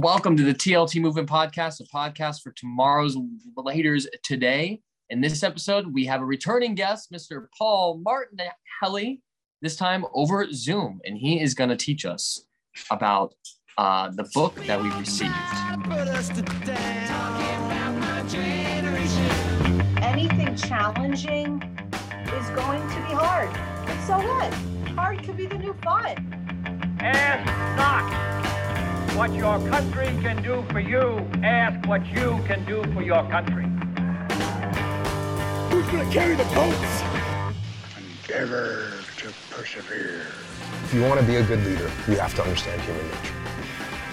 Welcome to the TLT Movement Podcast, a podcast for tomorrow's leaders today. In this episode, we have a returning guest, Mr. Paul Martin Martinelli, this time over Zoom, and he is going to teach us about uh, the book that we received. Anything challenging is going to be hard. But so what? Hard could be the new fun. Ask not what your country can do for you. Ask what you can do for your country. Who's gonna carry the boats? Endeavor to persevere. If you want to be a good leader, you have to understand human nature.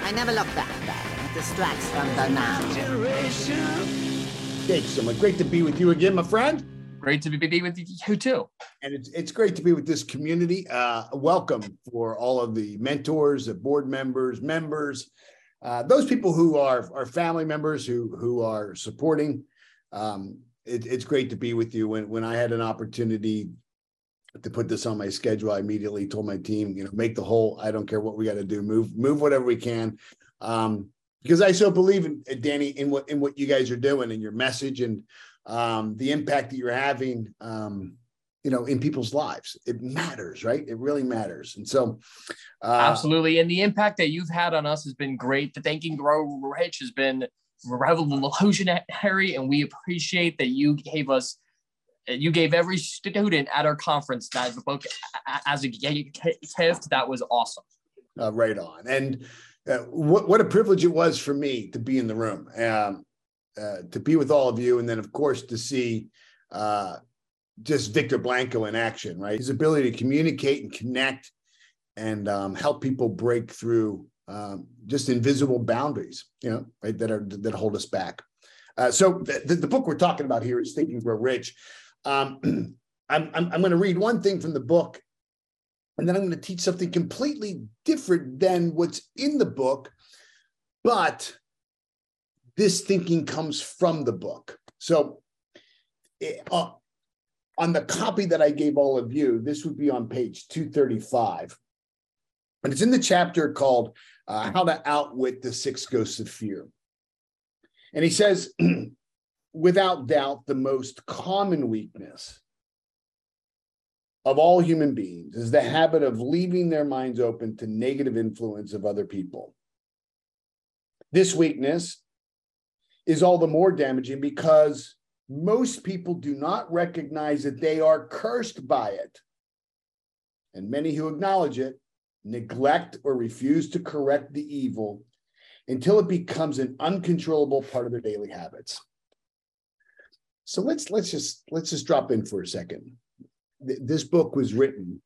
I never look back, back. It distracts from the now. Generation. Thanks so much. Great to be with you again, my friend. Great to be with you too. And it's it's great to be with this community. Uh, welcome for all of the mentors, the board members, members, uh, those people who are are family members who who are supporting. Um, it, it's great to be with you. When when I had an opportunity to put this on my schedule, I immediately told my team, you know, make the whole. I don't care what we got to do. Move move whatever we can. Um, because I so believe in Danny in what in what you guys are doing and your message and um, the impact that you're having, um, you know, in people's lives. It matters, right? It really matters. And so, uh, absolutely. And the impact that you've had on us has been great. The Think and Grow Rich has been revolutionary, and we appreciate that you gave us. You gave every student at our conference that book as a gift. That was awesome. Uh, right on. And uh, what, what a privilege it was for me to be in the room. Um, uh, to be with all of you, and then of course to see uh, just Victor Blanco in action, right? His ability to communicate and connect and um, help people break through um, just invisible boundaries, you know, right, that are that hold us back. Uh, so the, the, book we're talking about here is Think and Grow Rich. Um, I'm, I'm, I'm going to read one thing from the book, and then I'm going to teach something completely different than what's in the book, but this thinking comes from the book. So, eh, uh, on the copy that I gave all of you, this would be on page 235. And it's in the chapter called uh, How to Outwit the Six Ghosts of Fear. And he says, without doubt, the most common weakness of all human beings is the habit of leaving their minds open to negative influence of other people. This weakness is all the more damaging because most people do not recognize that they are cursed by it. And many who acknowledge it neglect or refuse to correct the evil until it becomes an uncontrollable part of their daily habits. So let's let's just let's just drop in for a second. This book was written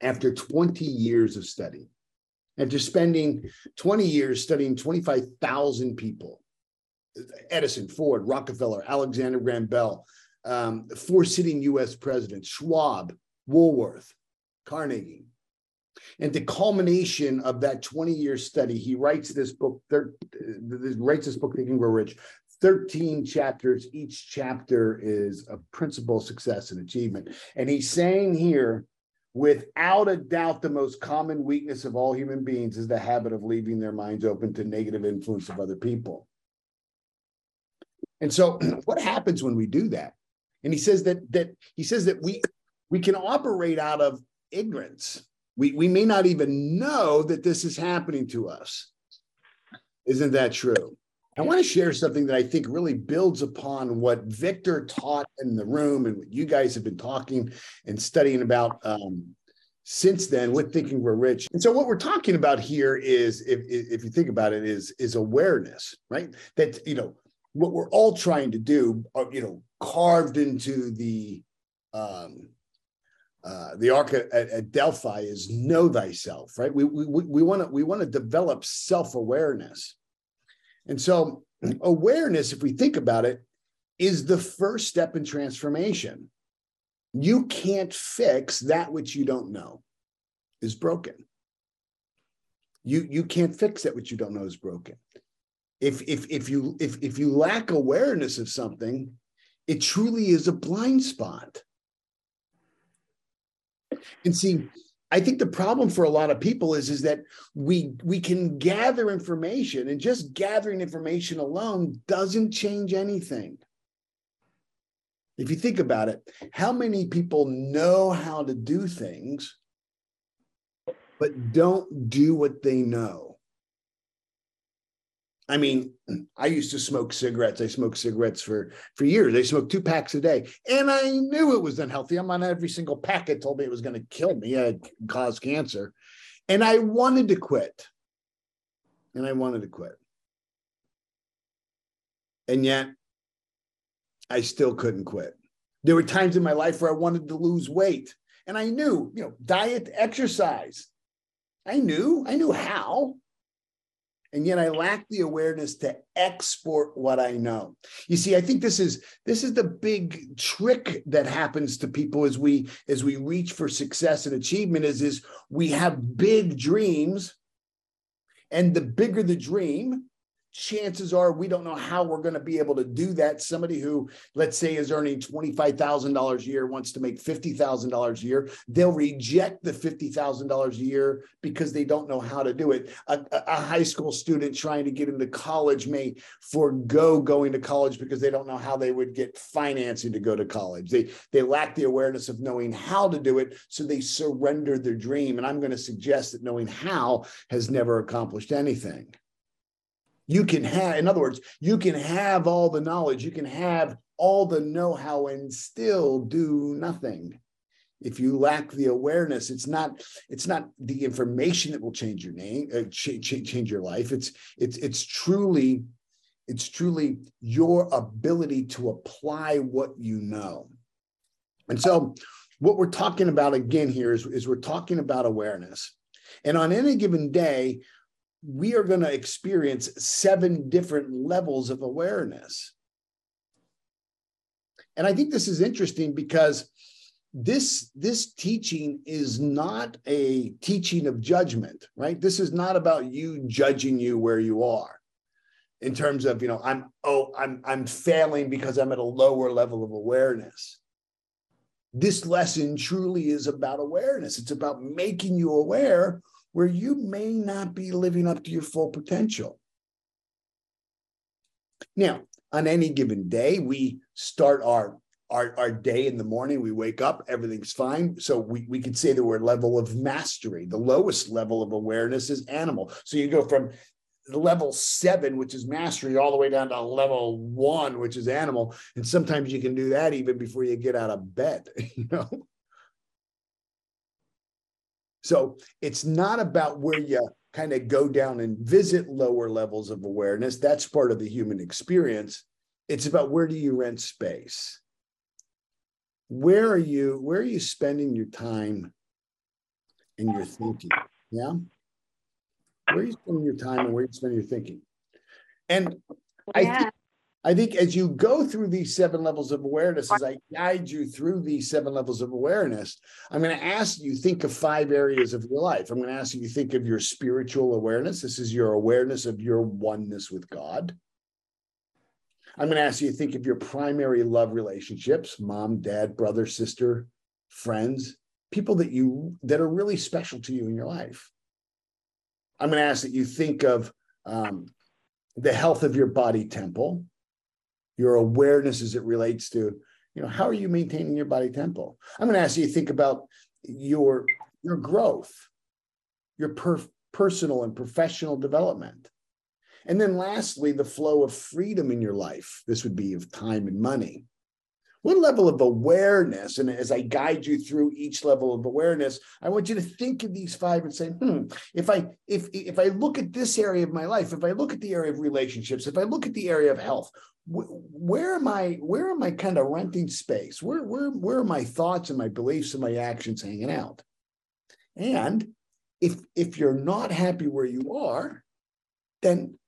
after 20 years of study. After spending 20 years studying 25,000 people Edison, Ford, Rockefeller, Alexander Graham Bell, um, four sitting US presidents, Schwab, Woolworth, Carnegie. And the culmination of that 20 year study, he writes this book, thir- writes this book, Think Grow Rich, 13 chapters. Each chapter is a principle, success, and achievement. And he's saying here, without a doubt, the most common weakness of all human beings is the habit of leaving their minds open to negative influence of other people. And so what happens when we do that? And he says that that he says that we we can operate out of ignorance. We we may not even know that this is happening to us. Isn't that true? I want to share something that I think really builds upon what Victor taught in the room and what you guys have been talking and studying about um, since then with Think and Grow Rich. And so what we're talking about here is, if, if you think about it, is, is awareness, right? That, you know, what we're all trying to do, are, uh, you know, carved into the um, uh, the arc at, at, Delphi is know thyself, right? We we we want to we want to develop self awareness, and so awareness, if we think about it, is the first step in transformation. You can't fix that which you don't know is broken. You you can't fix that which you don't know is broken if if if you if if you lack awareness of something it truly is a blind spot and see I think the problem for a lot of people is, is that we we can gather information and just gathering information alone doesn't change anything. If you think about it, how many people know how to do things, but don't do what they know? I mean, I used to smoke cigarettes. I smoked cigarettes for for years. I smoked two packs a day, and I knew it was unhealthy. I'm on every single pack. It told me it was going to kill me, it cause cancer, and I wanted to quit. And I wanted to quit, and yet I still couldn't quit. There were times in my life where I wanted to lose weight, and I knew, you know, diet, exercise. I knew, I knew how and yet i lack the awareness to export what i know. You see i think this is this is the big trick that happens to people as we as we reach for success and achievement is is we have big dreams and the bigger the dream chances are we don't know how we're going to be able to do that. Somebody who, let's say, is earning $25,000 a year wants to make $50,000 a year, they'll reject the $50,000 a year because they don't know how to do it. A, a, high school student trying to get into college may forego going to college because they don't know how they would get financing to go to college. They, they lack the awareness of knowing how to do it, so they surrender their dream. And I'm going to suggest that knowing how has never accomplished anything you can have in other words you can have all the knowledge you can have all the know-how and still do nothing. If you lack the awareness it's not it's not the information that will change your name uh, ch- ch- change your life. It's it's it's truly it's truly your ability to apply what you know. And so what we're talking about again here is, is we're talking about awareness. And on any given day we are going to experience seven different levels of awareness. And I think this is interesting because this this teaching is not a teaching of judgment, right? This is not about you judging you where you are in terms of, you know, I'm oh, I'm I'm failing because I'm at a lower level of awareness. This lesson truly is about awareness. It's about making you aware where you may not be living up to your full potential. Now, on any given day, we start our our, our day in the morning, we wake up, everything's fine. So we, we could say that we're level of mastery. The lowest level of awareness is animal. So you go from level seven, which is mastery, all the way down to level one, which is animal. And sometimes you can do that even before you get out of bed, you know? So it's not about where you kind of go down and visit lower levels of awareness. That's part of the human experience. It's about where do you rent space? Where are you, where are you spending your time and your thinking? Yeah. Where are you spending your time and where are you spending your thinking? And yeah. I think I think as you go through these seven levels of awareness, as I guide you through these seven levels of awareness, I'm going to ask you think of five areas of your life. I'm going to ask you think of your spiritual awareness. This is your awareness of your oneness with God. I'm going to ask you think of your primary love relationships, mom, dad, brother, sister, friends, people that you that are really special to you in your life. I'm going to ask that you think of um, the health of your body temple your awareness as it relates to you know how are you maintaining your body temple i'm going to ask you to think about your your growth your per- personal and professional development. And then lastly the flow of freedom in your life. This would be of time and money. What level of awareness and as i guide you through each level of awareness i want you to think of these five and say hmm if i if if i look at this area of my life if i look at the area of relationships if i look at the area of health where am I? Where am I kind of renting space? Where where where are my thoughts and my beliefs and my actions hanging out? And if if you're not happy where you are, then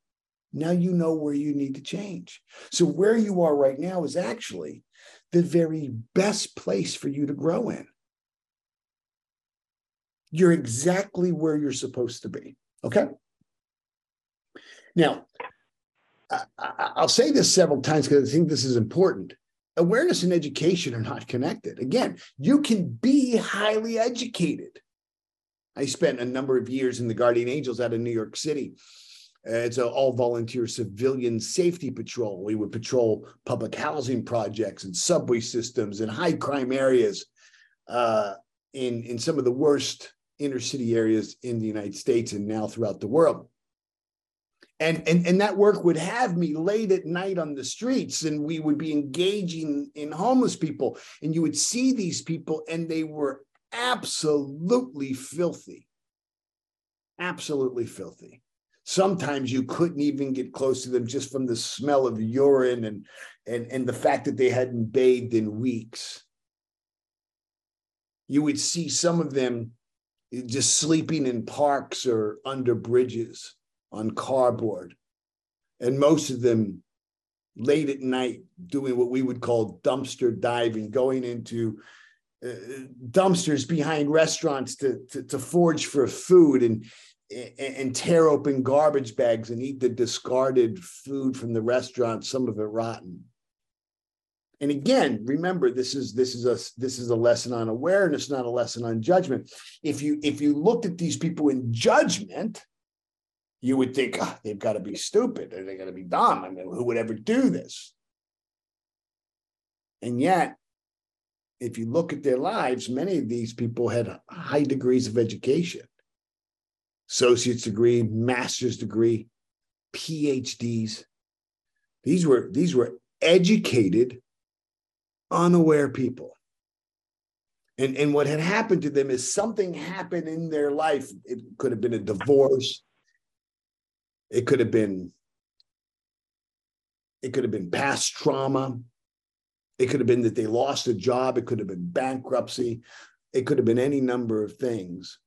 now you know where you need to change. So where you are right now is actually the very best place for you to grow in. You're exactly where you're supposed to be. Okay. Now, I'll say this several times because I think this is important. Awareness and education are not connected. Again, you can be highly educated I spent a number of years in the Guardian Angels out of New York City. Uh, it's an all volunteer civilian safety patrol. We would patrol public housing projects and subway systems and high crime areas uh, in, in some of the worst inner city areas in the United States and now throughout the world. And, and, and that work would have me late at night on the streets, and we would be engaging in homeless people. And you would see these people, and they were absolutely filthy. Absolutely filthy. Sometimes you couldn't even get close to them just from the smell of urine and, and, and the fact that they hadn't bathed in weeks. You would see some of them just sleeping in parks or under bridges on cardboard. And most of them late at night doing what we would call dumpster diving, going into uh, dumpsters behind restaurants to, to, to, forage for food and, and tear open garbage bags and eat the discarded food from the restaurant, some of it rotten. And again, remember this is this is a this is a lesson on awareness, not a lesson on judgment. If you if you looked at these people in judgment, you would think oh, they've got to be stupid or they're going to be dumb. I mean, who would ever do this? And yet, if you look at their lives, many of these people had high degrees of education associate's degree, master's degree, PhDs. These were, these were educated, unaware people. And, and what had happened to them is something happened in their life. It could have been a divorce, it could have been it could have been past trauma. It could have been that they lost a job. It could have been bankruptcy. It could have been any number of things.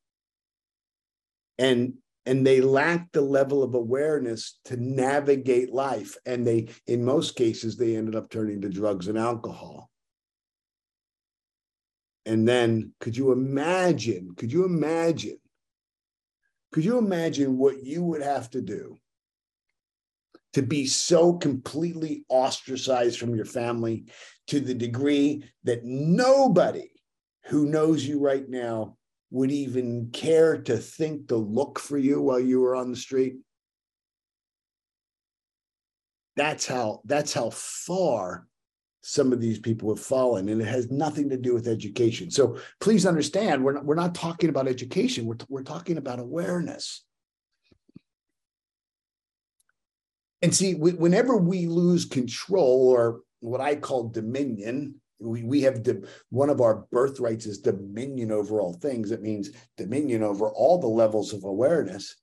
And and they lacked the level of awareness to navigate life. And they, in most cases, they ended up turning to drugs and alcohol. And then could you imagine? Could you imagine could you imagine what you would have to do to be so completely ostracized from your family to the degree that nobody who knows you right now would even care to think to look for you while you were on the street? That's how that's how far some of these people have fallen and it has nothing to do with education. So please understand we're not, we're not talking about education we're, we're talking about awareness. And see whenever we lose control or what i call dominion we, we have one of our birthrights is dominion over all things. It means dominion over all the levels of awareness.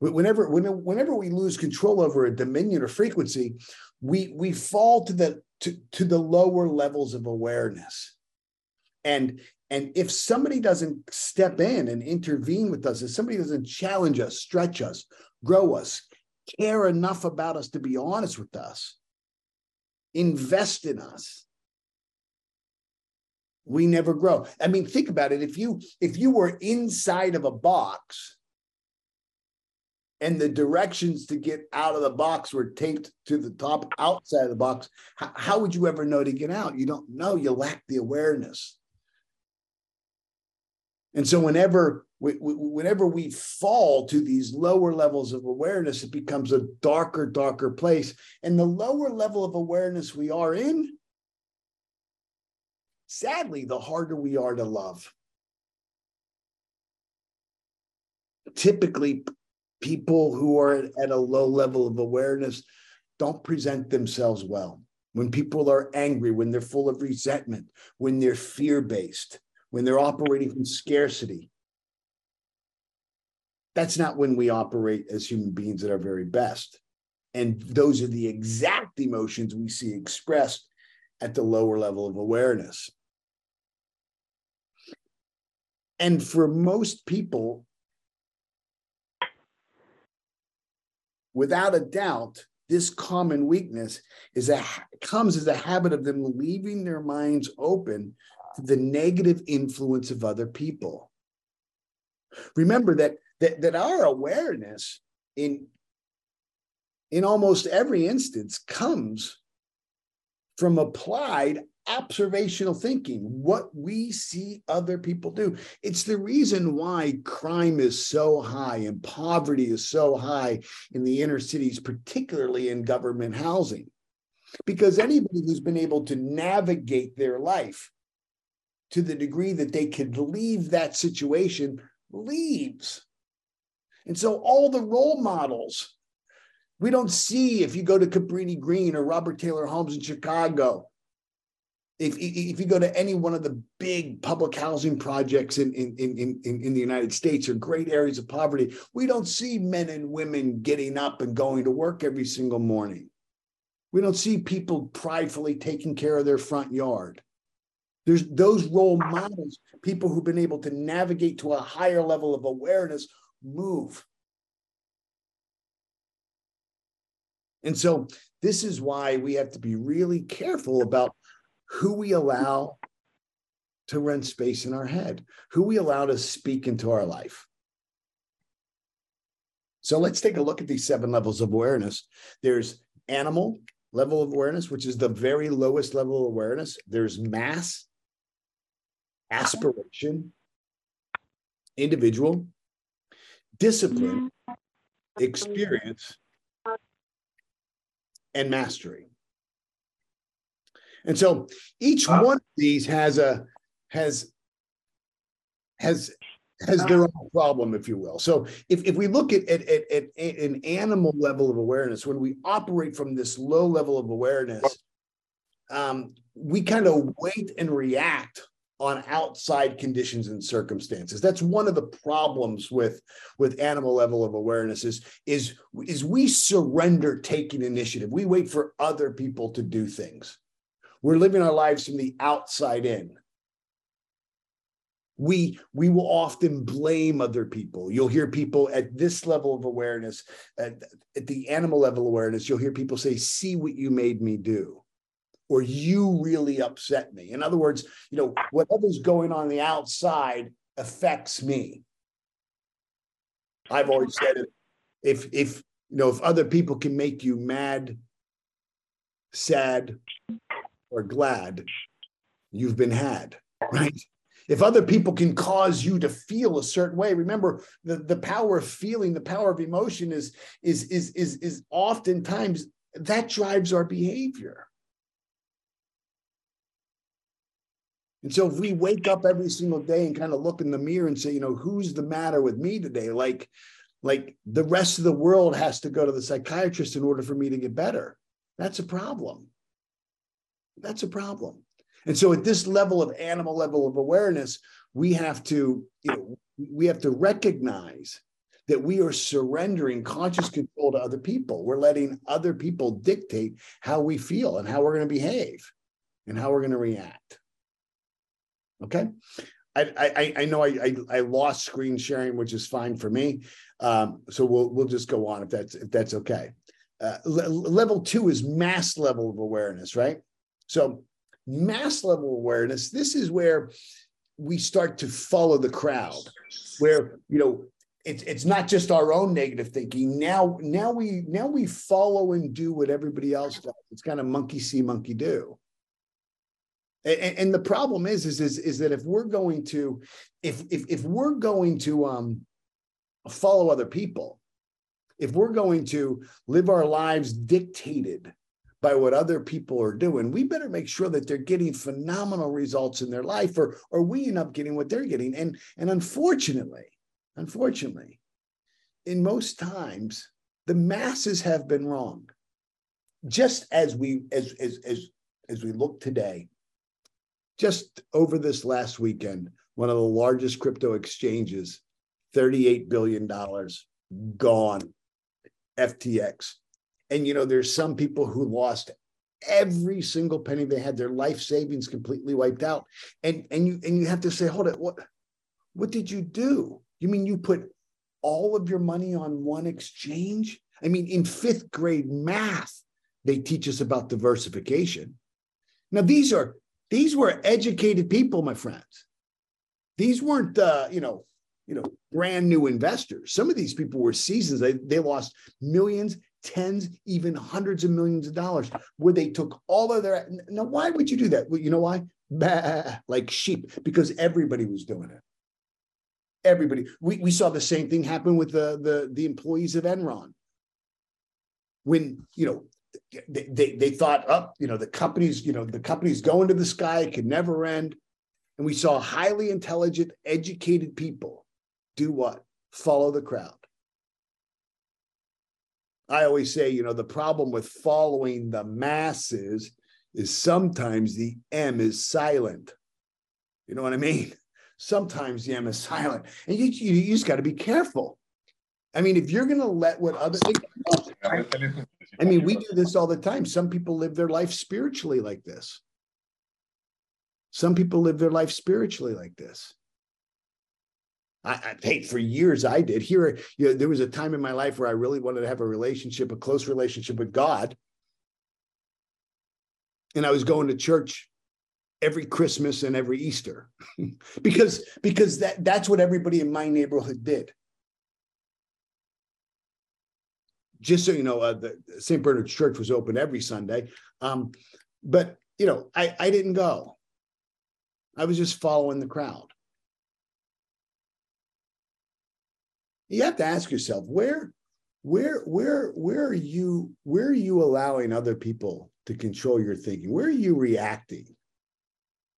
Whenever whenever we lose control over a dominion or frequency we we fall to the to, to the lower levels of awareness. And and if somebody doesn't step in and intervene with us, if somebody doesn't challenge us, stretch us, grow us, care enough about us to be honest with us, invest in us, we never grow. I mean, think about it. If you if you were inside of a box and the directions to get out of the box were taped to the top outside of the box, how, how would you ever know to get out? You don't know. You lack the awareness. And so whenever whenever we fall to these lower levels of awareness, it becomes a darker, darker place. And the lower level of awareness we are in, sadly, the harder we are to love. Typically, people who are at a low level of awareness don't present themselves well. When people are angry, when they're full of resentment, when they're fear based, when they're operating from scarcity, that's not when we operate as human beings at our very best. And those are the exact emotions we see expressed at the lower level of awareness. And for most people, without a doubt, this common weakness is a comes as a habit of them leaving their minds open to the negative influence of other people. Remember that that, that our awareness in in almost every instance comes from applied observational thinking, what we see other people do. It's the reason why crime is so high and poverty is so high in the inner cities, particularly in government housing. Because anybody who's been able to navigate their life to the degree that they could leave that situation leaves. And so all the role models we don't see if you go to Cabrini Green or Robert Taylor Homes in Chicago. If, if you go to any one of the big public housing projects in, in, in, in, in the United States or great areas of poverty, we don't see men and women getting up and going to work every single morning. We don't see people pridefully taking care of their front yard. There's those role models, people who've been able to navigate to a higher level of awareness, move. And so this is why we have to be really careful about who we allow to rent space in our head, who we allow to speak into our life. So let's take a look at these seven levels of awareness. There's animal level of awareness, which is the very lowest level of awareness. There's mass, aspiration, individual, discipline, mm-hmm. experience, and mastery. And so each one of these has a has has has their own problem, if you will. So if, if we look at, at, at, at an animal level of awareness, when we operate from this low level of awareness, um, we kind of wait and react on outside conditions and circumstances. That's one of the problems with with animal level of awareness is is is we surrender taking initiative. We wait for other people to do things we're living our lives from the outside in we we will often blame other people you'll hear people at this level of awareness at, at the animal level awareness you'll hear people say see what you made me do or you really upset me. In other words, you know, whatever's going on, on the outside affects me. I've always said it. If if you know if other people can make you mad, sad, or glad, you've been had, right? If other people can cause you to feel a certain way, remember the, the power of feeling, the power of emotion is is is is is oftentimes that drives our behavior. And so if we wake up every single day and kind of look in the mirror and say, you know, who's the matter with me today? Like, like the rest of the world has to go to the psychiatrist in order for me to get better. That's a problem. That's a problem. And so at this level of animal level of awareness, we have to, you know, we have to recognize that we are surrendering conscious control to other people. We're letting other people dictate how we feel and how we're going to behave and how we're going to react. Okay. I, I, I know I, I, I lost screen sharing, which is fine for me. Um, so we'll we'll just go on if that's if that's okay. Uh, level two is mass level of awareness, right? So mass level awareness. This is where we start to follow the crowd, where you know it's it's not just our own negative thinking. Now now we now we follow and do what everybody else does. It's kind of monkey see, monkey do. And, and the problem is, is, is, is that if we're going to, if, if, if we're going to um, follow other people, if we're going to live our lives dictated by what other people are doing, we better make sure that they're getting phenomenal results in their life, or or we end up getting what they're getting. And and unfortunately, unfortunately, in most times, the masses have been wrong. Just as we as as as as we look today, just over this last weekend, one of the largest crypto exchanges, $38 billion gone, FTX. And, you know, there's some people who lost every single penny they had, their life savings completely wiped out. And, and, you, and you have to say, hold it, what, what did you do? You mean you put all of your money on one exchange? I mean, in fifth grade math, they teach us about diversification. Now, these are these were educated people, my friends. These weren't, uh, you know, you know, brand new investors. Some of these people were seasons. They, they lost millions, tens, even hundreds of millions of dollars, where they took all of their. Now, why would you do that? Well, you know why? Bah, like sheep, because everybody was doing it. Everybody. We, we saw the same thing happen with the, the, the employees of Enron. When, you know, they, they, they thought up, oh, you know, the companies, you know, the companies going to the sky, it could never end. And we saw highly intelligent, educated people do what? Follow the crowd. I always say, you know, the problem with following the masses is sometimes the M is silent. You know what I mean? Sometimes the M is silent, and you, you, you just got to be careful. I mean, if you're going to let what other, I mean, we do this all the time. Some people live their life spiritually like this. Some people live their life spiritually like this. I, I hey, for years I did. Here, you know, there was a time in my life where I really wanted to have a relationship, a close relationship with God. And I was going to church every Christmas and every Easter because because that that's what everybody in my neighborhood did. Just so you know, uh, the St. Bernard's Church was open every Sunday, um, but you know, I I didn't go. I was just following the crowd. You have to ask yourself where, where, where, where are you, where are you allowing other people to control your thinking? Where are you reacting?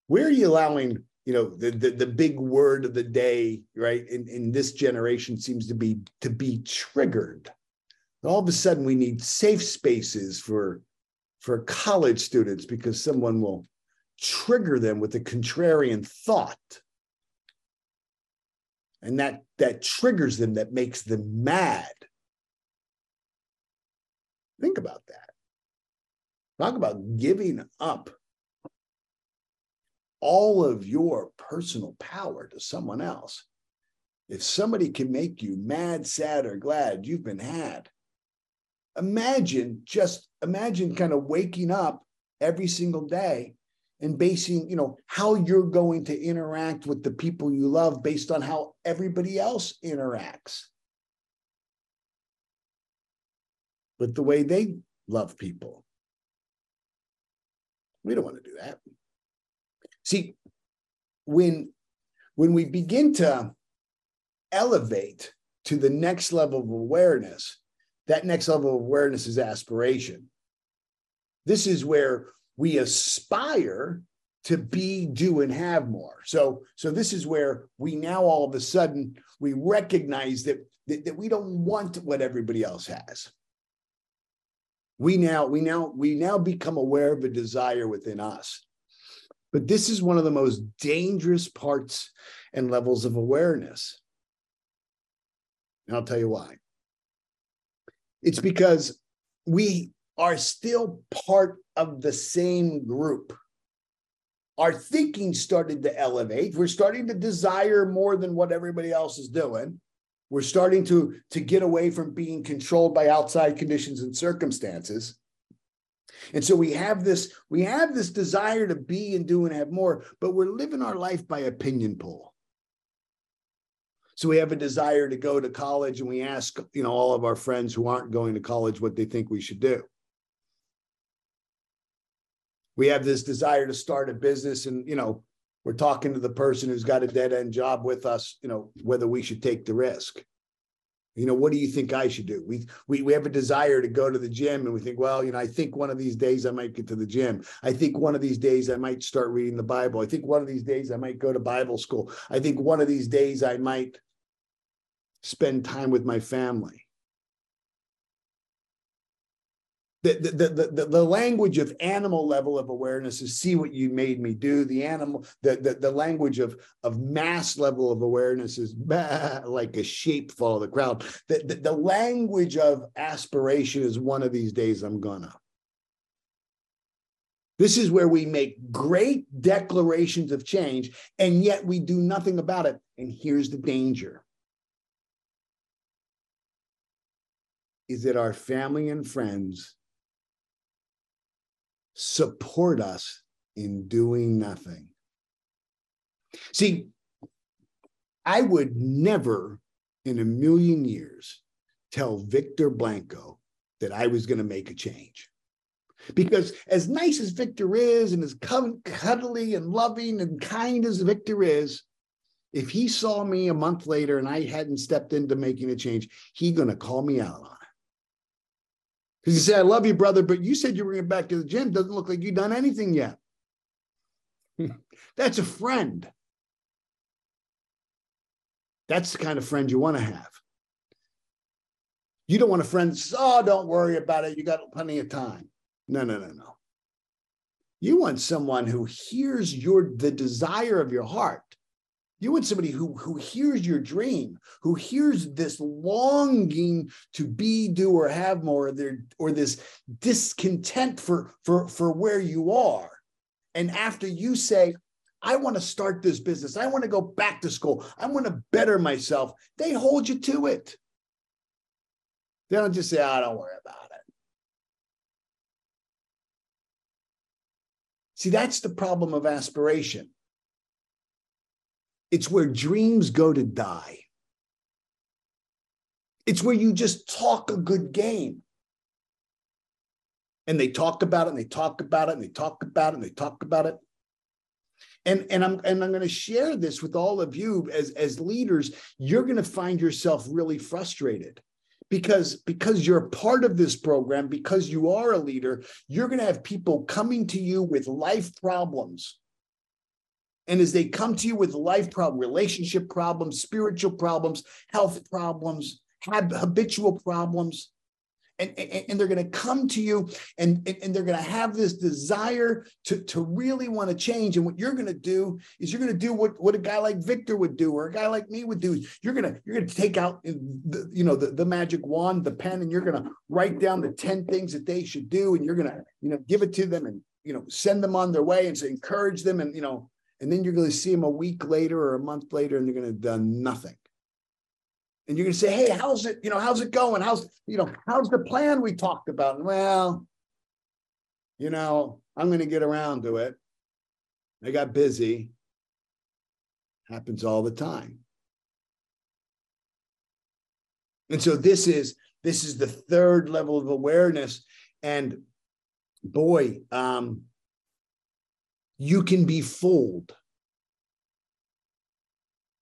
Where are you allowing, you know, the the, the big word of the day, right? In, in this generation seems to be to be triggered. All of a sudden, we need safe spaces for for college students because someone will trigger them with a contrarian thought and that that triggers them that makes them mad. Think about that. Talk about giving up all of your personal power to someone else. If somebody can make you mad sad or glad you've been had. Imagine just imagine kind of waking up every single day and basing, you know, how you're going to interact with the people you love based on how everybody else interacts. With the way they love people. We don't want to do that. See, when when we begin to elevate to the next level of awareness, that next level of awareness is aspiration. This is where we aspire to be, do, and have more. So, so this is where we now all of a sudden we recognize that, that, that we don't want what everybody else has. We now, we now, we now become aware of a desire within us. But this is one of the most dangerous parts and levels of awareness. And I'll tell you why. It's because we are still part of the same group. Our thinking started to elevate. We're starting to desire more than what everybody else is doing. We're starting to, to get away from being controlled by outside conditions and circumstances. And so we have this, we have this desire to be and do and have more, but we're living our life by opinion poll. So we have a desire to go to college and we ask, you know, all of our friends who aren't going to college what they think we should do we have this desire to start a business and you know we're talking to the person who's got a dead end job with us you know whether we should take the risk. You know what do you think i should do? We, we we have a desire to go to the gym and we think well you know i think one of these days i might get to the gym. I think one of these days i might start reading the bible. I think one of these days i might go to bible school. I think one of these days i might spend time with my family the, the, the, the, language of animal level of awareness is see what you made me do. The animal, the, the, the language of, of mass level of awareness is bah, like a sheep follow the crowd. The, the, the language of aspiration is one of these days I'm gonna. This is where we make great declarations of change, and yet we do nothing about it. And here's the danger. Is that our family and friends support us in doing nothing. See, I would never in a million years tell Victor Blanco that I was going to make a change. Because as nice as Victor is, and as cuddly and loving and kind as Victor is, if he saw me a month later and I hadn't stepped into making a change, he gonna call me out on it. Because he said, I love you, brother, but you said you were going back to the gym. Doesn't look like you've done anything yet. That's a friend. That's the kind of friend you want to have. You don't want a friend that says, Oh, don't worry about it. You got plenty of time. No, no, no, no. You want someone who hears your the desire of your heart. You want somebody who, who hears your dream, who hears this longing to be, do, or have more, or, this discontent for, for, for where you are. And after you say, I want to start this business, I want to go back to school, I want to better myself, they hold you to it. They don't just say, oh, don't worry about it. See, that's the problem of aspiration. It's where dreams go to die. It's where you just talk a good game. And they talk about it and they talk about it and they talk about it and they talk about it. And, and I'm and I'm going to share this with all of you as, as leaders. You're going to find yourself really frustrated because because you're part of this program because you are a leader you're going to have people coming to you with life problems and as they come to you with life problems, relationship problems spiritual problems health problems habitual problems and, and, and they're going to come to you and, and, they're going to have this desire to, to really want to change. And what you're going to do is you're going to do what, what a guy like Victor would do or a guy like me would do. You're going to, you're going to take out the, you know, the, the magic wand, the pen, and you're going to write down the 10 things that they should do. And you're going to, you know, give it to them and, you know, send them on their way and encourage them. And, you know, and then you're going to see them a week later or a month later and they're going to have done nothing and you're going to say, "Hey, how's it? You know, how's it going? How's you know, how's the plan we talked about?" well, you know, I'm going to get around to it. I got busy. Happens all the time. And so this is this is the third level of awareness, and boy, um, you can be fooled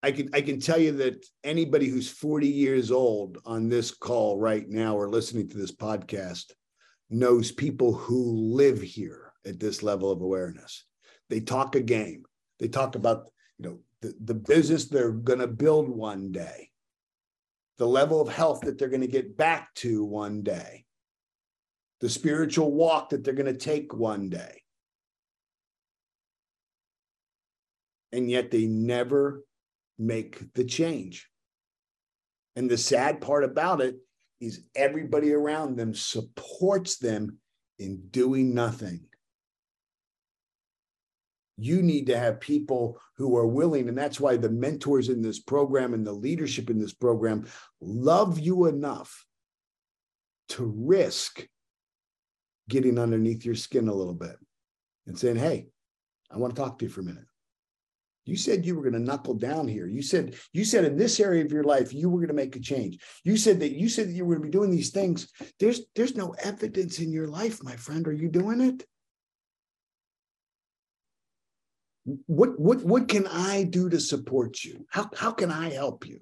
I can I can tell you that anybody who's 40 years old on this call right now or listening to this podcast knows people who live here at this level of awareness. They talk a game. They talk about, you know, the, the business they're going to build one day, the level of health that they're going to get back to one day, the spiritual walk that they're going to take one day. And yet they never make the change. And the sad part about it is everybody around them supports them in doing nothing. You need to have people who are willing, and that's why the mentors in this program and the leadership in this program love you enough to risk getting underneath your skin a little bit and saying, Hey, I want to talk to you for a minute. You said you were going to knuckle down here. You said you said in this area of your life you were going to make a change. You said that you said that you were going to be doing these things. There's there's no evidence in your life, my friend. Are you doing it? What what what can I do to support you? How how can I help you?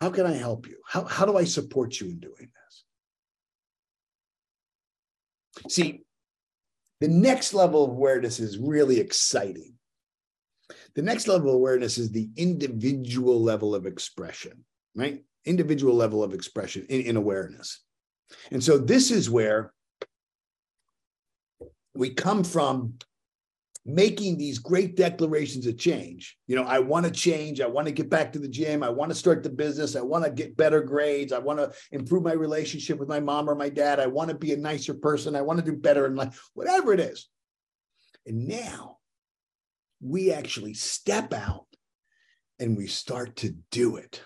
How can I help you? How how do I support you in doing this? See, the next level of awareness is really exciting. The next level of awareness is the individual level of expression, right? Individual level of expression in, in awareness. And so this is where we come from making these great declarations of change. You know, I want to change. I want to get back to the gym. I want to start the business. I want to get better grades. I want to improve my relationship with my mom or my dad. I want to be a nicer person. I want to do better in life, whatever it is. And now we actually step out and we start to do it.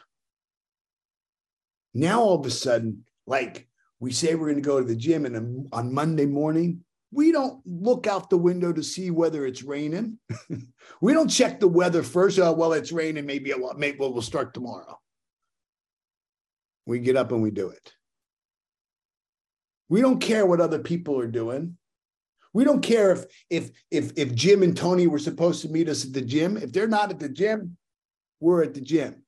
Now, all of a sudden, like we say we're going to go to the gym, and on Monday morning, we don't look out the window to see whether it's raining. we don't check the weather first. Oh, well, it's raining. Maybe, maybe we'll start tomorrow. We get up and we do it. We don't care what other people are doing. We don't care if if if if Jim and Tony were supposed to meet us at the gym. If they're not at the gym, we're at the gym.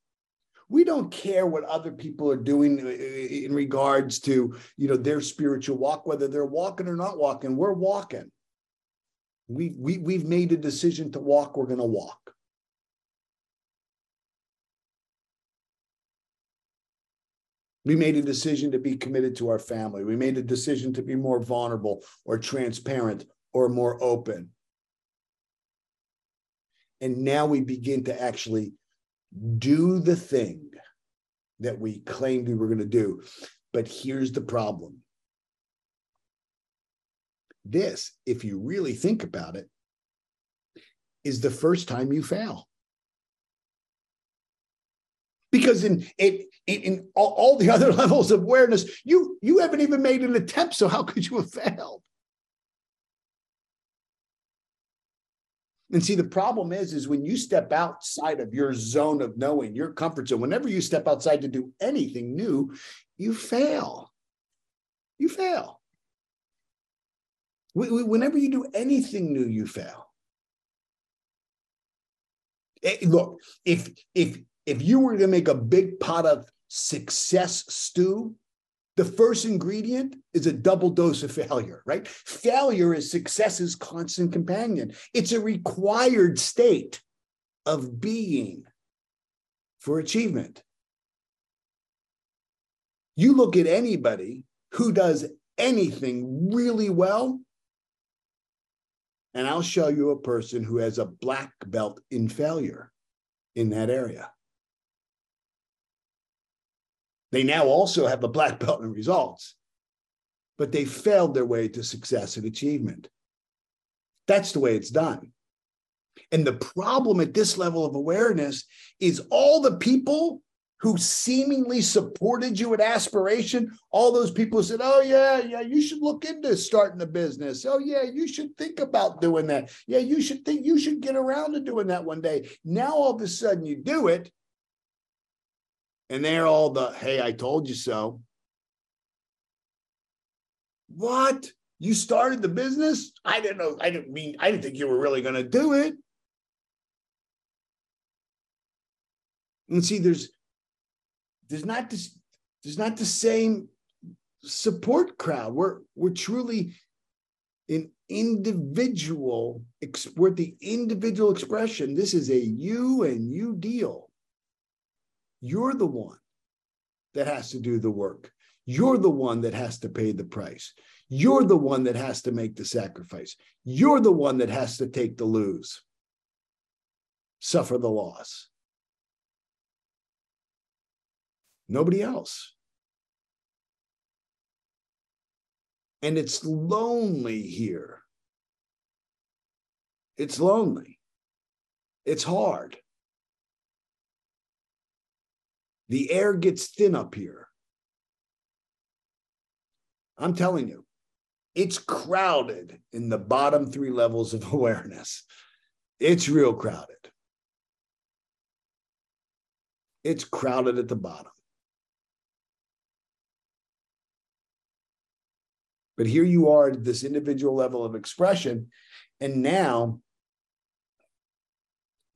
We don't care what other people are doing uh, uh, in regards to you know their spiritual walk, whether they're walking or not walking. We're walking. We we we've made a decision to walk. We're going to walk. We made a decision to be committed to our family. We made a decision to be more vulnerable or transparent or more open. And now we begin to actually do the thing that we claimed we were going to do. But here's the problem this, if you really think about it, is the first time you fail because in in, in all, all the other levels of awareness, you you haven't even made an attempt. So how could you have failed? And see, the problem is, is when you step outside of your zone of knowing, your comfort zone, whenever you step outside to do anything new, you fail. You fail. Whenever you do anything new, you fail. Eh, look, if if if you were to make a big pot of success stew, the first ingredient is a double dose of failure, right? Failure is success's constant companion. It's a required state of being for achievement. You look at anybody who does anything really well, and I'll show you a person who has a black belt in failure in that area. They now also have a black belt in results, but they failed their way to success and achievement. That's the way it's done. And the problem at this level of awareness is all the people who seemingly supported you at aspiration, all those people said, Oh, yeah, yeah, you should look into starting a business. Oh, yeah, you should think about doing that. Yeah, you should think you should get around to doing that one day. Now, all of a sudden, you do it and they're all the, hey, I told you so. What? You started the business? I didn't know. I didn't mean, I didn't think you were really going to do it. And see, there's, there's not this, there's not the same support crowd. We're, we're truly an individual, we're the individual expression. This is a you and you deal. You're the one that has to do the work. You're the one that has to pay the price. You're the one that has to make the sacrifice. You're the one that has to take the lose, suffer the loss. Nobody else. And it's lonely here. It's lonely. It's hard. The air gets thin up here. I'm telling you, it's crowded in the bottom three levels of awareness. It's real crowded. It's crowded at the bottom. But here you are at this individual level of expression. And now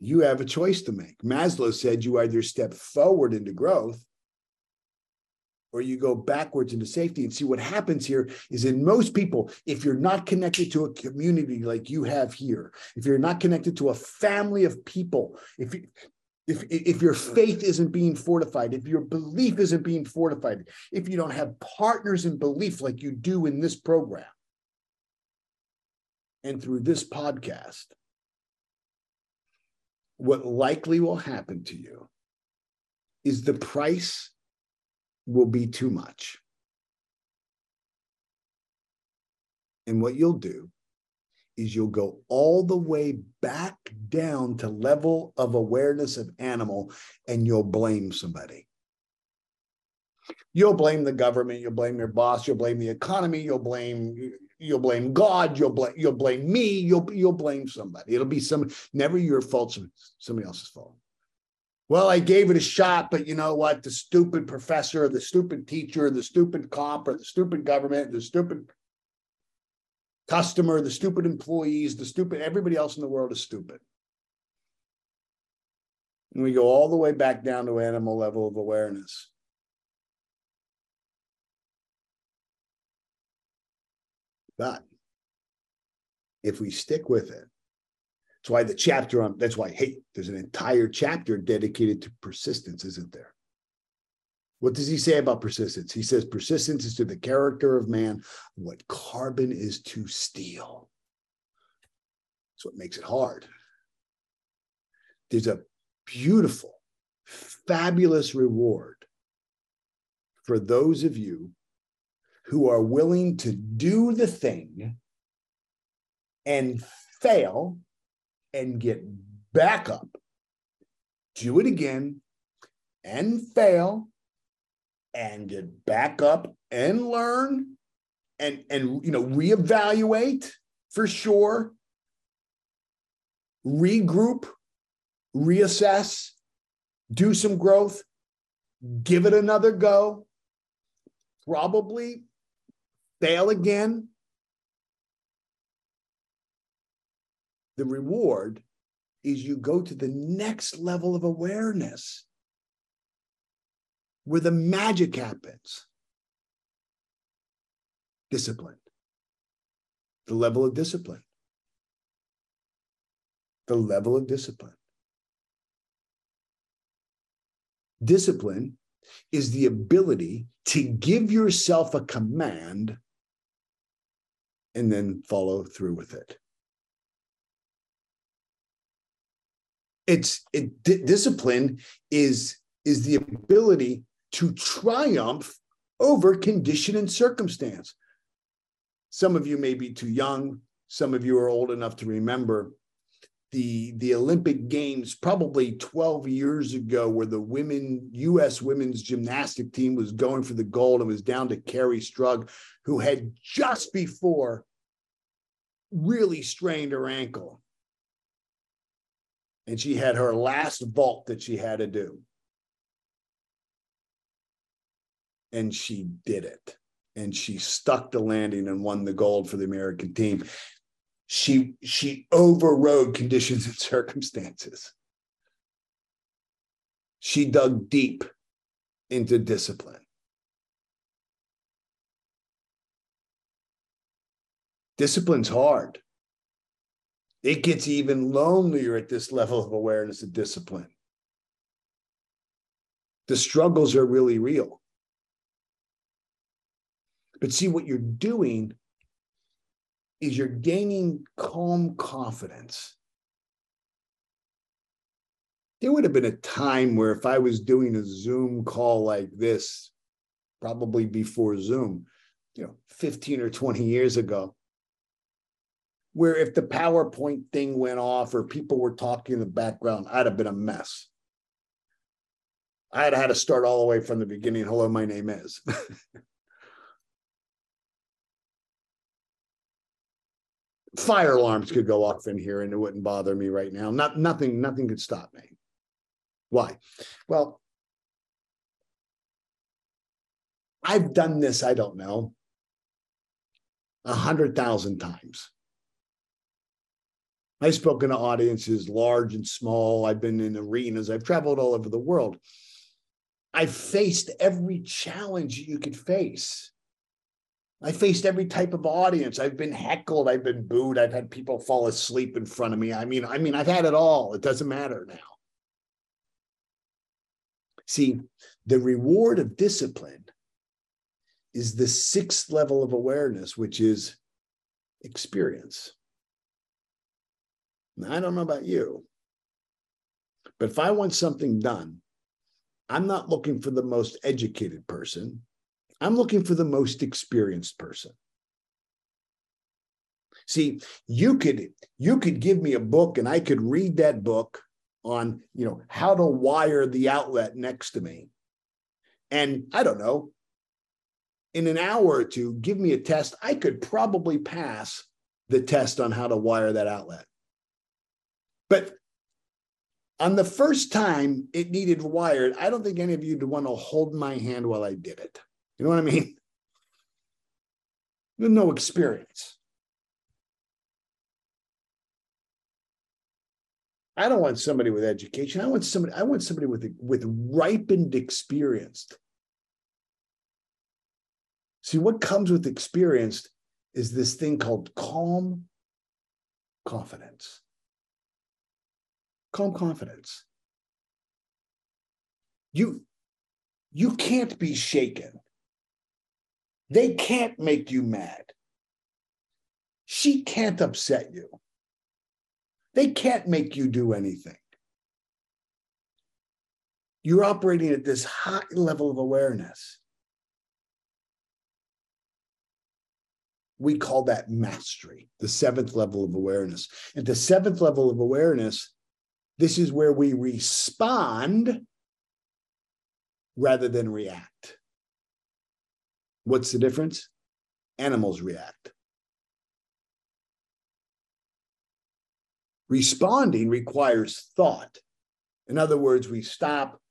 you have a choice to make. Maslow said you either step forward into growth or you go backwards into safety. And see what happens here is in most people, if you're not connected to a community like you have here, if you're not connected to a family of people, if you, if, if your faith isn't being fortified, if your belief isn't being fortified, if you don't have partners in belief like you do in this program and through this podcast, what likely will happen to you is the price will be too much. And what you'll do is you'll go all the way back down to level of awareness of animal and you'll blame somebody. You'll blame the government, you'll blame your boss, you'll blame the economy, you'll blame you'll blame God, you'll blame you'll blame me, you'll you'll blame somebody. It'll be some never your fault, somebody else's fault. Well, I gave it a shot, but you know what? The stupid professor, the stupid teacher, the stupid cop, or the stupid government, the stupid customer, the stupid employees, the stupid everybody else in the world is stupid. And we go all the way back down to animal level of awareness. But if we stick with it, that's why the chapter on that's why, hey, there's an entire chapter dedicated to persistence, isn't there? What does he say about persistence? He says persistence is to the character of man what carbon is to steel. That's what makes it hard. There's a beautiful, fabulous reward for those of you who are willing to do the thing and fail and get back up, do it again and fail and get back up and learn and and you know reevaluate for sure regroup reassess do some growth give it another go probably fail again the reward is you go to the next level of awareness where the magic happens. Discipline. The level of discipline. The level of discipline. Discipline is the ability to give yourself a command and then follow through with it. It's it, discipline is is the ability to triumph over condition and circumstance. Some of you may be too young, some of you are old enough to remember the the Olympic Games probably 12 years ago where the women US women's gymnastic team was going for the gold and was down to Kerri Strug who had just before really strained her ankle. And she had her last vault that she had to do. and she did it. And she stuck the landing and won the gold for the American team. She she overrode conditions and circumstances. She dug deep into discipline. Discipline's hard. It gets even lonelier at this level of awareness of discipline. The struggles are really real. But see, what you're doing is you're gaining calm confidence. There would have been a time where if I was doing a Zoom call like this, probably before Zoom, you know, 15 or 20 years ago, where if the PowerPoint thing went off or people were talking in the background, I'd have been a mess. I'd have had to start all the way from the beginning. Hello, my name is. fire alarms could go off in here and it wouldn't bother me right now. Not nothing, nothing could stop me. Why? Well, I've done this, I don't know, a hundred thousand times. I've spoken to audiences large and small. I've been in arenas. I've traveled all over the world. I've faced every challenge you could face. I faced every type of audience. I've been heckled, I've been booed, I've had people fall asleep in front of me. I mean, I mean, I've had it all. It doesn't matter now. See, the reward of discipline is the sixth level of awareness, which is experience. Now, I don't know about you, but if I want something done, I'm not looking for the most educated person. I'm looking for the most experienced person. See, you could you could give me a book and I could read that book on, you know, how to wire the outlet next to me. And I don't know, in an hour or two, give me a test, I could probably pass the test on how to wire that outlet. But On the first time it needed wired, I don't think any of you would want to hold my hand while I did it. You know what I mean? No experience. I don't want somebody with education. I want somebody. I want somebody with with ripened experience. See, what comes with experience is this thing called calm confidence. Calm confidence. You you can't be shaken. They can't make you mad. She can't upset you. They can't make you do anything. You're operating at this high level of awareness. We call that mastery, the seventh level of awareness. And the seventh level of awareness, this is where we respond rather than react. What's the difference? Animals react. Responding requires thought. In other words, we stop,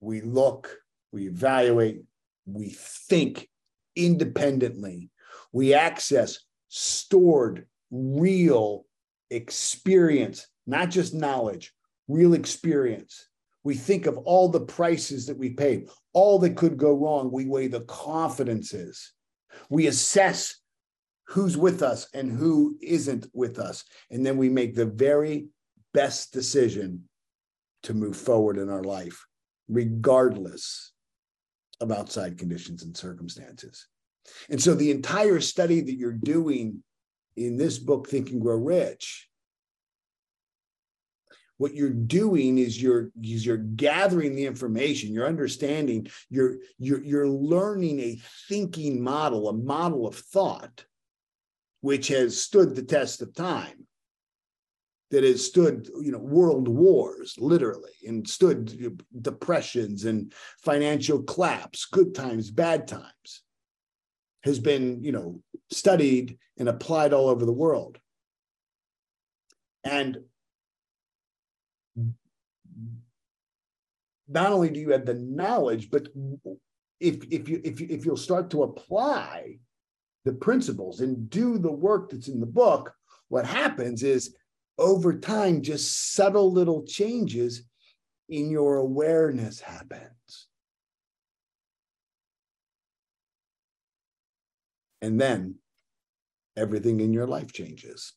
we look, we evaluate, we think independently, we access stored, real experience, not just knowledge, real experience. We think of all the prices that we paid, all that could go wrong. We weigh the confidences. We assess who's with us and who isn't with us. And then we make the very best decision to move forward in our life, regardless of outside conditions and circumstances. And so the entire study that you're doing in this book, Think and Grow Rich, what you're doing is you're is you're gathering the information you're understanding you're you're you're learning a thinking model a model of thought which has stood the test of time that has stood you know world wars literally and stood depressions and financial collapse good times bad times has been you know studied and applied all over the world. And not only do you have the knowledge but if if you if you if you'll start to apply the principles and do the work that's in the book, what happens is over time, just subtle little changes in your awareness happens. And then everything in your life changes.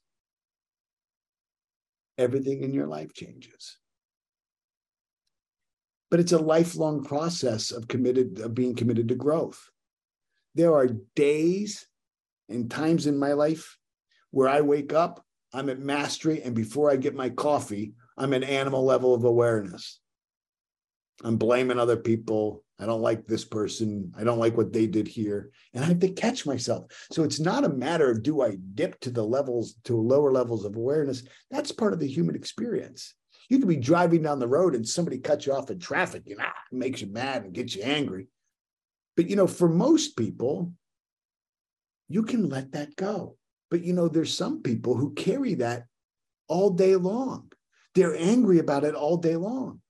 Everything in your life changes. But it's a lifelong process of committed of being committed to growth. There are days and times in my life where I wake up, I'm at mastery, and before I get my coffee, I'm at animal level of awareness. I'm blaming other people. I don't like this person. I don't like what they did here. And I have to catch myself. So it's not a matter of do I dip to the levels, to lower levels of awareness. That's part of the human experience. You could be driving down the road and somebody cuts you off in traffic, you know, it makes you mad and gets you angry. But you know, for most people, you can let that go. But you know, there's some people who carry that all day long. They're angry about it all day long.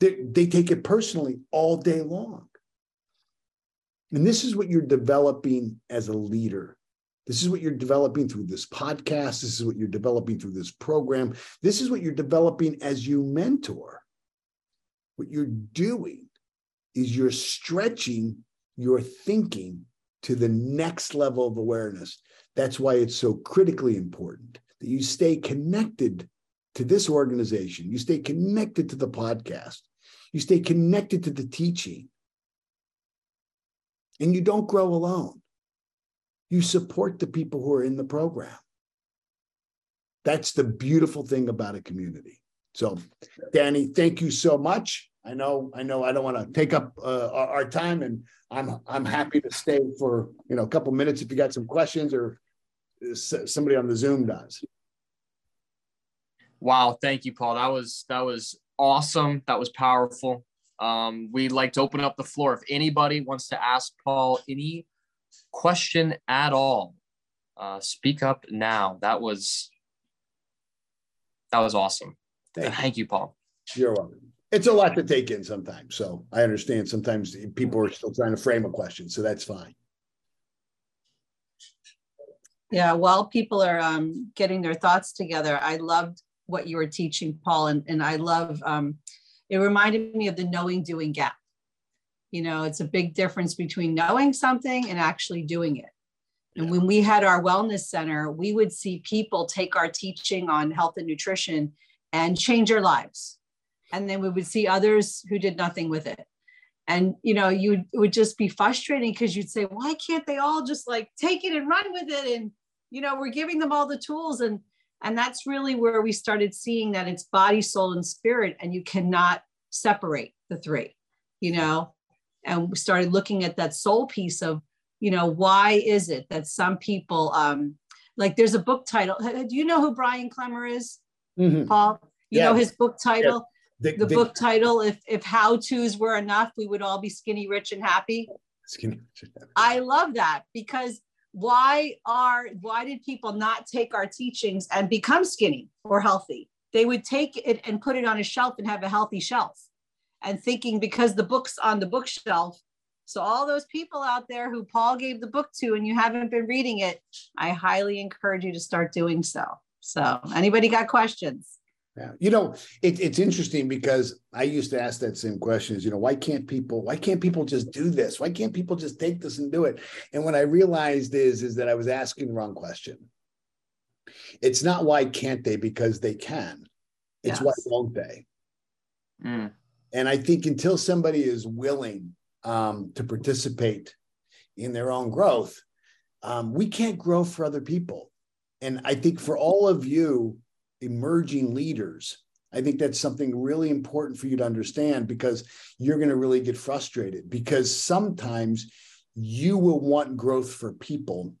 They, they take it personally all day long. And this is what you're developing as a leader. This is what you're developing through this podcast. This is what you're developing through this program. This is what you're developing as you mentor. What you're doing is you're stretching your thinking to the next level of awareness. That's why it's so critically important that you stay connected to this organization, you stay connected to the podcast, you stay connected to the teaching, and you don't grow alone. You support the people who are in the program. That's the beautiful thing about a community. So, Danny, thank you so much. I know, I know, I don't want to take up uh, our, our, time, and I'm I'm happy to stay for you know a couple minutes if you got some questions or somebody on the Zoom does. Wow, thank you, Paul. That was that was awesome. That was powerful. Um, we'd like to open up the floor if anybody wants to ask Paul any question at all. Uh, speak up now. That was that was awesome. Thank you. You, Paul. You're welcome. It's a lot to take in sometimes. So I understand sometimes people are still trying to frame a question. So that's fine. Yeah, while people are um, getting their thoughts together, I loved what you were teaching, Paul, and, and I love um, it reminded me of the knowing doing gap. You know, it's a big difference between knowing something and actually doing it. And when we had our wellness center, we would see people take our teaching on health and nutrition and change their lives. And then we would see others who did nothing with it. And you know, you would just be frustrating because you'd say, why can't they all just like take it and run with it? And you know, we're giving them all the tools. And and that's really where we started seeing that it's body, soul, and spirit, and you cannot separate the three, you know. And we started looking at that soul piece of you know why is it that some people um like there's a book title. Do you know who brian klemmer is? Mhm. paul? You know his book title? The, the book title if if how to's were enough we would all be skinny rich and happy. Skinny. i love that because why are why did people not take our teachings and become skinny or healthy? They would take it and put it on a shelf and have a healthy shelf and thinking because the book's on the bookshelf so all those people out there who paul gave the book to and you haven't been reading it i highly encourage you to start doing so so anybody got questions Yeah. You know, it, it's interesting because I used to ask that same question is, you know, why can't people, why can't people just do this? Why can't people just take this and do it? And what I realized is, is that I was asking the wrong question. It's not why can't they, because they can. It's why won't they? Mm. And I think until somebody is willing um, to participate in their own growth, um, we can't grow for other people. And I think for all of you emerging leaders, I think that's something really important for you to understand because you're going to really get frustrated because sometimes you will want growth for people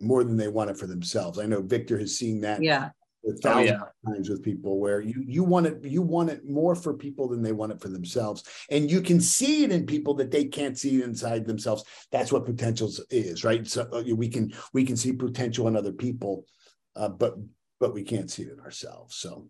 more than they want it for themselves. I know Victor has seen that yeah a Oh, thousand yeah. times with people where you you want it you want it more for people than they want it for themselves. And you can see it in people that they can't see inside themselves. That's what potential is right? So uh, we can we can see potential in other people uh, but but we can't see it in ourselves. So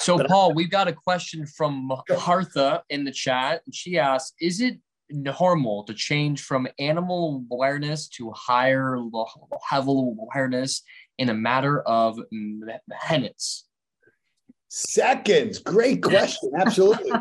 So, But I- Paul, we've got a question from Martha in the chat. and She asks Is it normal to change from animal awareness to higher level awareness in a matter of minutes? seconds. Great question. Absolutely.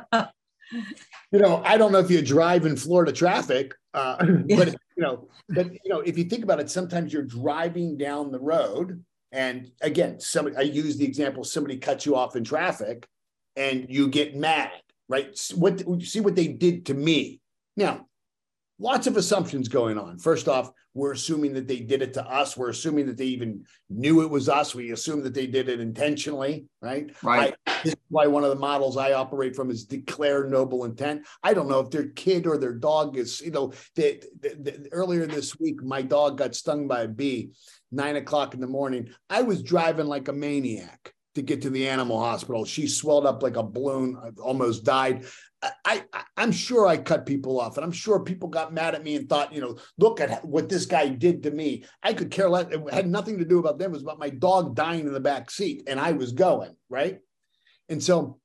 You know i don't know if you drive in florida traffic uh, but you know but you know if you think about it sometimes you're driving down the road and again somebody i use the example somebody cuts you off in traffic and you get mad right? What see what they did to me now lots of assumptions going on first off we're assuming that they did it to us we're assuming that they even knew it was us we assume that they did it intentionally right Right. I- this is why one of the models I operate from is declare noble intent. I don't know if their kid or their dog is, you know, the, the- the- earlier this week, my dog got stung by a bee, nine o'clock in the morning. I was driving like a maniac to get to the animal hospital. She swelled up like a balloon, I almost died. I, I, I'm sure I cut people off, and I'm sure people got mad at me and thought, you know, look at what this guy did to me. I could care less. It had nothing to do about them. It was about my dog dying in the back seat, and I was going right. And so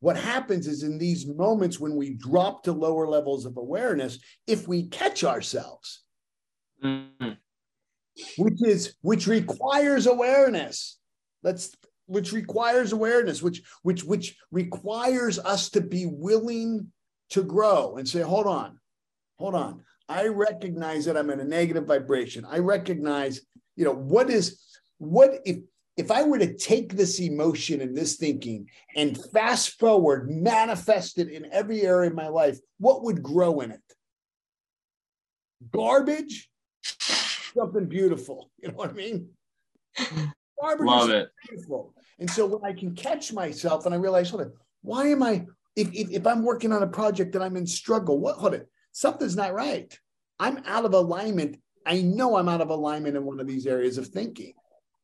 what happens is in these moments when we drop to lower levels of awareness, if we catch ourselves, Mm. which is which requires awareness. Let's which requires awareness, which which which requires us to be willing to grow and say, hold on, hold on. I recognize that I'm in a negative vibration. I recognize, you know, what is what if if I were to take this emotion and this thinking and fast forward, manifest it in every area of my life, what would grow in it? Garbage, something beautiful. You know what I mean? Garbage Love it. beautiful. And so when I can catch myself and I realize, hold on, why am I, if, if, if I'm working on a project that I'm in struggle, what, hold it, something's not right. I'm out of alignment. I know I'm out of alignment in one of these areas of thinking,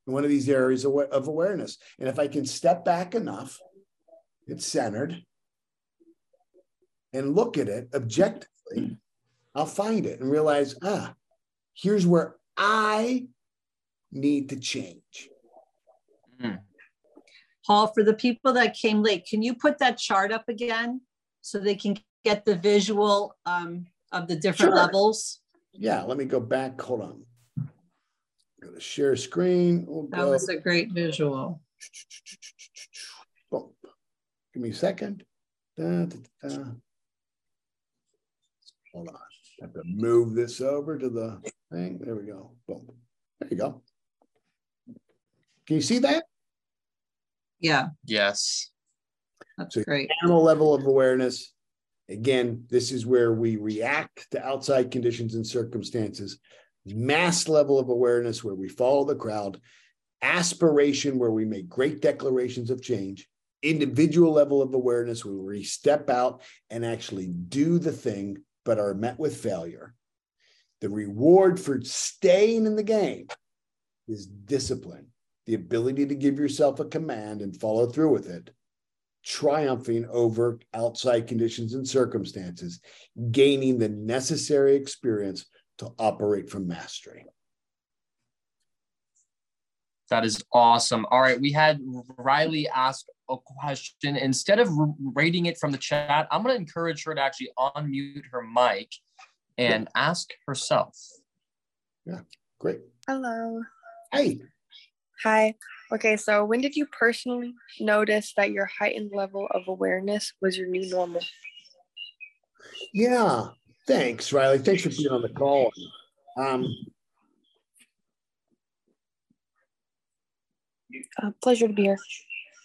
in one of these areas of, of awareness. And if I can step back enough, it's centered, and look at it objectively, I'll find it and realize, ah, here's where I need to change. Mm. Paul, for the people that came late, can you put that chart up again so they can get the visual um, of the different Sure. levels? Yeah, let me go back. Hold on. Go to share screen. We'll That go. was a great visual. Boom. Give me a second. Da, da, da. Hold on. I have to move this over to the thing. There we go. Boom. There you go. Can you see that? Yeah, Yes. that's So- great. Animal level of awareness. Again, this is where we react to outside conditions and circumstances. Mass level of awareness, where we follow the crowd. Aspiration, where we make great declarations of change. Individual level of awareness, where we step out and actually do the thing, but are met with failure. The reward for staying in the game is discipline, the ability to give yourself a command and follow through with it triumphing over outside conditions and circumstances, gaining the necessary experience to operate from mastery. That is awesome. All right, we had Riley ask a question. Instead of r- rating it from the chat, I'm going to encourage her to actually unmute her mic and ask herself. Yeah, great. Hello. Hey, Hi. Okay, so when did you personally notice that your heightened level of awareness was your new normal? yeah, thanks, Riley. Thanks for being on the call. Um, Uh, pleasure to be here.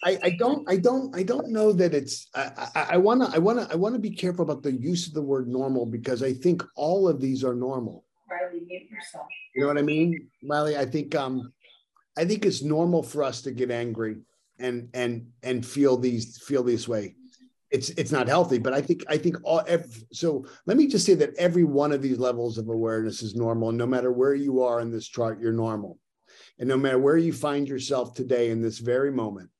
I, I don't, I don't, I don't know that it's. I, I, I wanna, I wanna, I wanna be careful about the use of the word normal because I think all of these are normal. Riley, mute yourself. You know what I mean, Riley? I think um, I think it's normal for us to get angry and and and feel these feel this way. It's it's not healthy, but I think I think all ev- so. Let me just say that every one of these levels of awareness is normal, no matter where you are in this chart, you're normal, and no matter where you find yourself today in this very moment.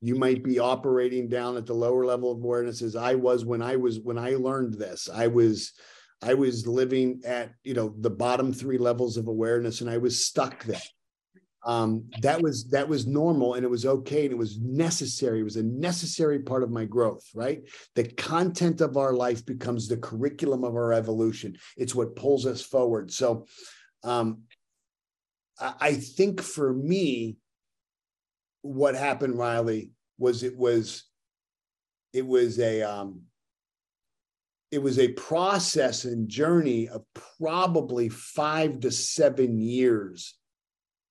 You might be operating down at the lower level of awareness as I was when I was when I learned this. I was I was living at you know the bottom three levels of awareness, and I was stuck there. Um, that was that was normal, and it was okay, and it was necessary. It was a necessary part of my growth. Right, the content of our life becomes the curriculum of our evolution. It's what pulls us forward. So, um, I, I think for me, what happened, Riley, was it was it was a um, it was a process and journey of probably five to seven years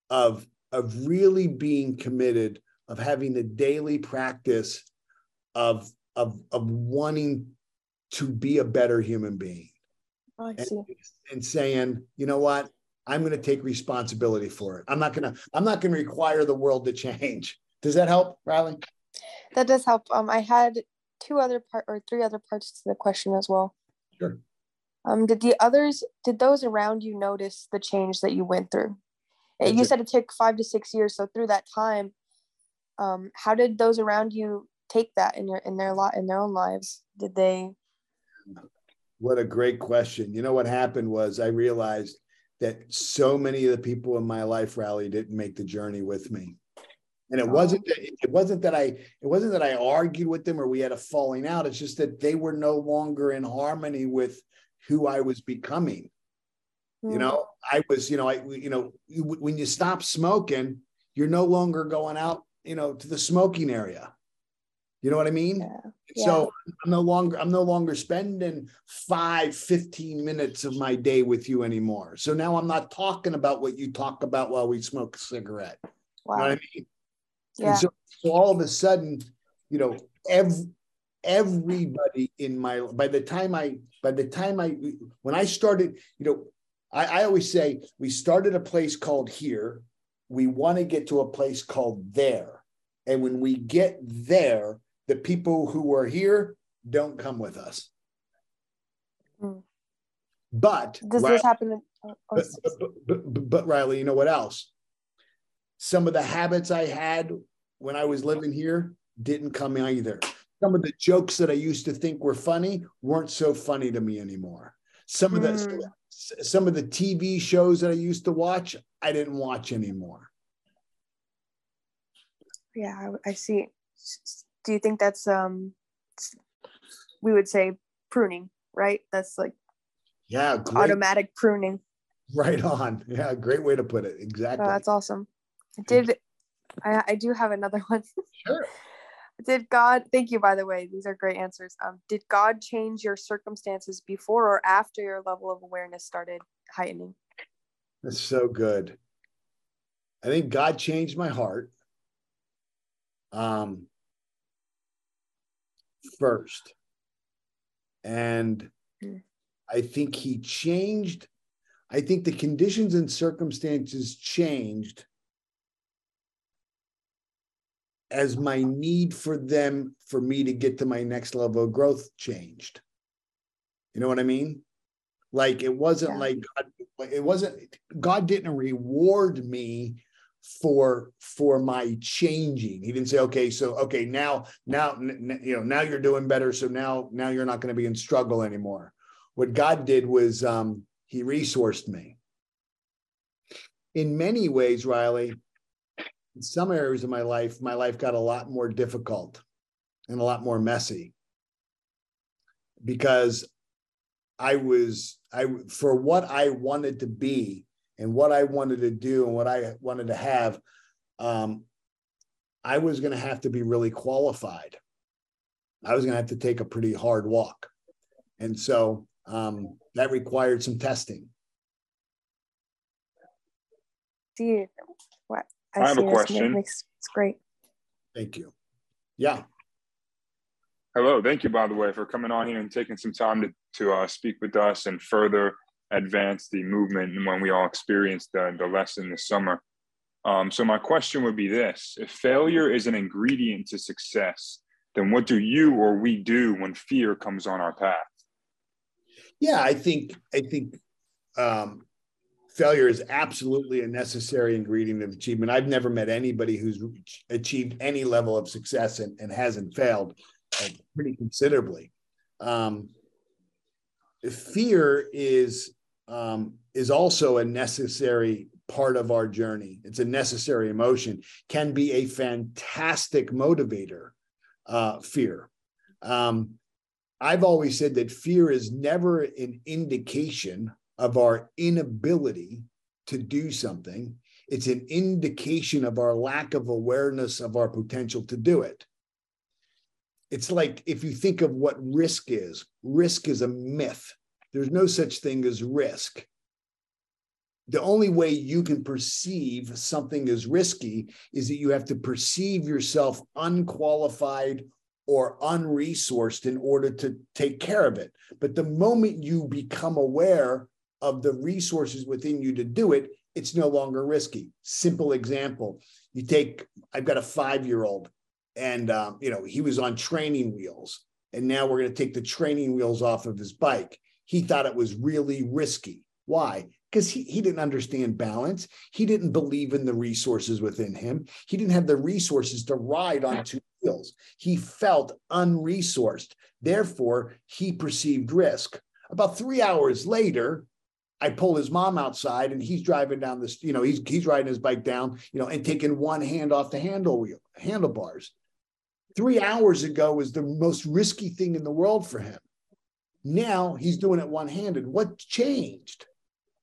of of really being committed of having the daily practice of of of wanting to be a better human being Oh, I and, see. and saying you know what i'm going to take responsibility for it i'm not going to i'm not going to require the world to change does that help riley That does help. Um, I had two other part or three other parts to the question as well. Sure. Um, did the others, did those around you notice the change that you went through? You it. said it took five to six years. So through that time, um, how did those around you take that in your in their lot in their own lives? Did they? What a great question. You know what happened was I realized that so many of the people in my life Riley didn't make the journey with me. And it Oh. wasn't that it wasn't that I it wasn't that I argued with them or we had a falling out. It's just that they were no longer in harmony with who I was becoming. You Hmm. know, I was, you know, I you know, you, when you stop smoking, you're no longer going out, you know, to the smoking area. You know what I mean? Yeah. So I'm no longer I'm no longer spending five, 15 minutes of my day with you anymore. So now I'm not talking about what you talk about while we smoke a cigarette. You know Wow. what I mean? Yeah. And so, so all of a sudden, you know, every everybody in my by the time I by the time I when I started, you know, I, I always say we started a place called here. We want to get to a place called there. And when we get there, the people who are here don't come with us. Mm. But Does Ri- this happen? but, but, but, but, but Riley, you know what else? Some of the habits I had when I was living here didn't come either. Some of the jokes that I used to think were funny weren't so funny to me anymore. Some of the Mm. Some of the TV shows that I used to watch, I didn't watch anymore. yeah, I, I see. do you think that's um we would say pruning, right? That's like Yeah, great. automatic pruning. Right on. Yeah, great way to put it. Exactly. Oh, that's awesome. I Did I, I do have another one. Sure. Did God thank you by the way, these are great answers. Um did God change your circumstances before or after your level of awareness started heightening? That's so good. I think God changed my heart. Um, first. And Mm. I think he changed, I think the conditions and circumstances changed as my need for them for me to get to my next level of growth changed. You know what I mean? Like it wasn't Yeah. like God, it wasn't God didn't reward me for for my changing. He didn't say, okay, so okay, now now you know now you're doing better, so now now you're not going to be in struggle anymore. What God did was um, He resourced me. In many ways, Riley, in some areas of my life, my life got a lot more difficult and a lot more messy because I was I for what I wanted to be and what I wanted to do and what I wanted to have, um, I was going to have to be really qualified. I was going to have to take a pretty hard walk, and so um, that required some testing. See what I have a question. Makes, it's great. Thank you. Yeah, Hello, thank you, by the way, for coming on here and taking some time to, to uh, speak with us and further advance the movement and when we all experienced the, the lesson this summer. Um, so, my question would be this If failure is an ingredient to success, then what do you or we do when fear comes on our path? yeah. I think I think um, failure is absolutely a necessary ingredient of achievement. I've never met anybody who's achieved any level of success and, and hasn't failed pretty considerably. Um, fear is um, is also a necessary part of our journey. It's a necessary emotion. Can be a fantastic motivator. Uh, fear. Um, I've always said that fear is never an indication of our inability to do something. It's an indication of our lack of awareness of our potential to do it. It's like if you think of what risk is, risk is a myth. There's no such thing as risk. The only way you can perceive something as risky is that you have to perceive yourself unqualified or unresourced in order to take care of it. But the moment you become aware of the resources within you to do it, it's no longer risky. Simple example you take, I've got a five year old, and um, you know he was on training wheels, and now we're going to take the training wheels off of his bike. He thought it was really risky. Why? Because he, he didn't understand balance. He didn't believe in the resources within him. He didn't have the resources to ride on two wheels. He felt unresourced. Therefore, he perceived risk. About three hours later, I pull his mom outside and he's driving down this, you know, he's he's riding his bike down, you know, and taking one hand off the handle wheel, handlebars. Three hours ago was the most risky thing in the world for him. Now he's doing it one-handed. What changed?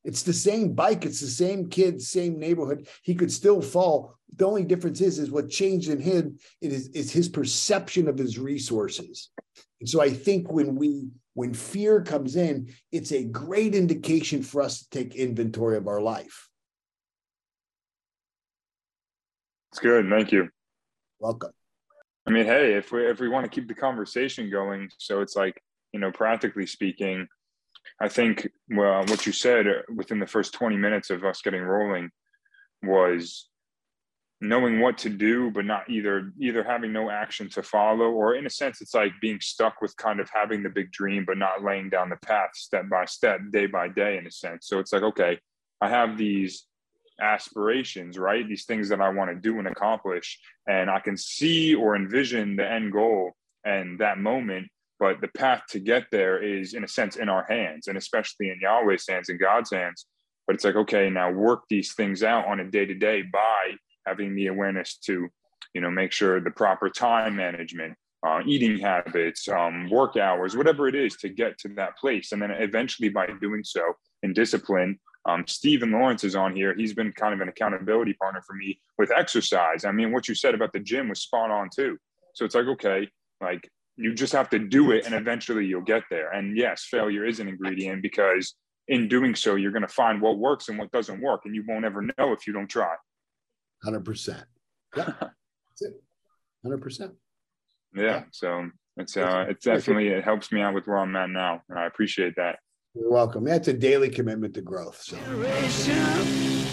It's the same bike, it's the same kid, same neighborhood. He could still fall. The only difference is, is what changed in him is, is his perception of his resources. And so I think when we when fear comes in, it's a great indication for us to take inventory of our life. It's good. Thank you. Welcome. I mean, hey, if we if we want to keep the conversation going, so it's like you know, practically speaking, I think well, what you said uh, within the first twenty minutes of us getting rolling was knowing what to do, but not either either having no action to follow, or in a sense, it's like being stuck with kind of having the big dream, but not laying down the path step by step, day by day, in a sense. So it's like, okay, I have these aspirations, right? These things that I want to do and accomplish. And I can see or envision the end goal and that moment. But the path to get there is, in a sense, in our hands, and especially in Yahweh's hands and God's hands. But it's like, okay, now work these things out on a day to day by having the awareness to you know, make sure the proper time management, uh, eating habits, um, work hours, whatever it is to get to that place. And then eventually by doing so in discipline, um, Stephen Lawrence is on here. He's been kind of an accountability partner for me with exercise. I mean, what you said about the gym was spot on too. So it's like, okay, like you just have to do it and eventually you'll get there. And yes, failure is an ingredient because in doing so, you're going to find what works and what doesn't work. And you won't ever know if you don't try. 100%. Yeah. That's it. 100%. Yeah. So it's, uh, it's definitely, it helps me out with where I'm at now. And I appreciate that. You're welcome. That's a daily commitment to growth. So.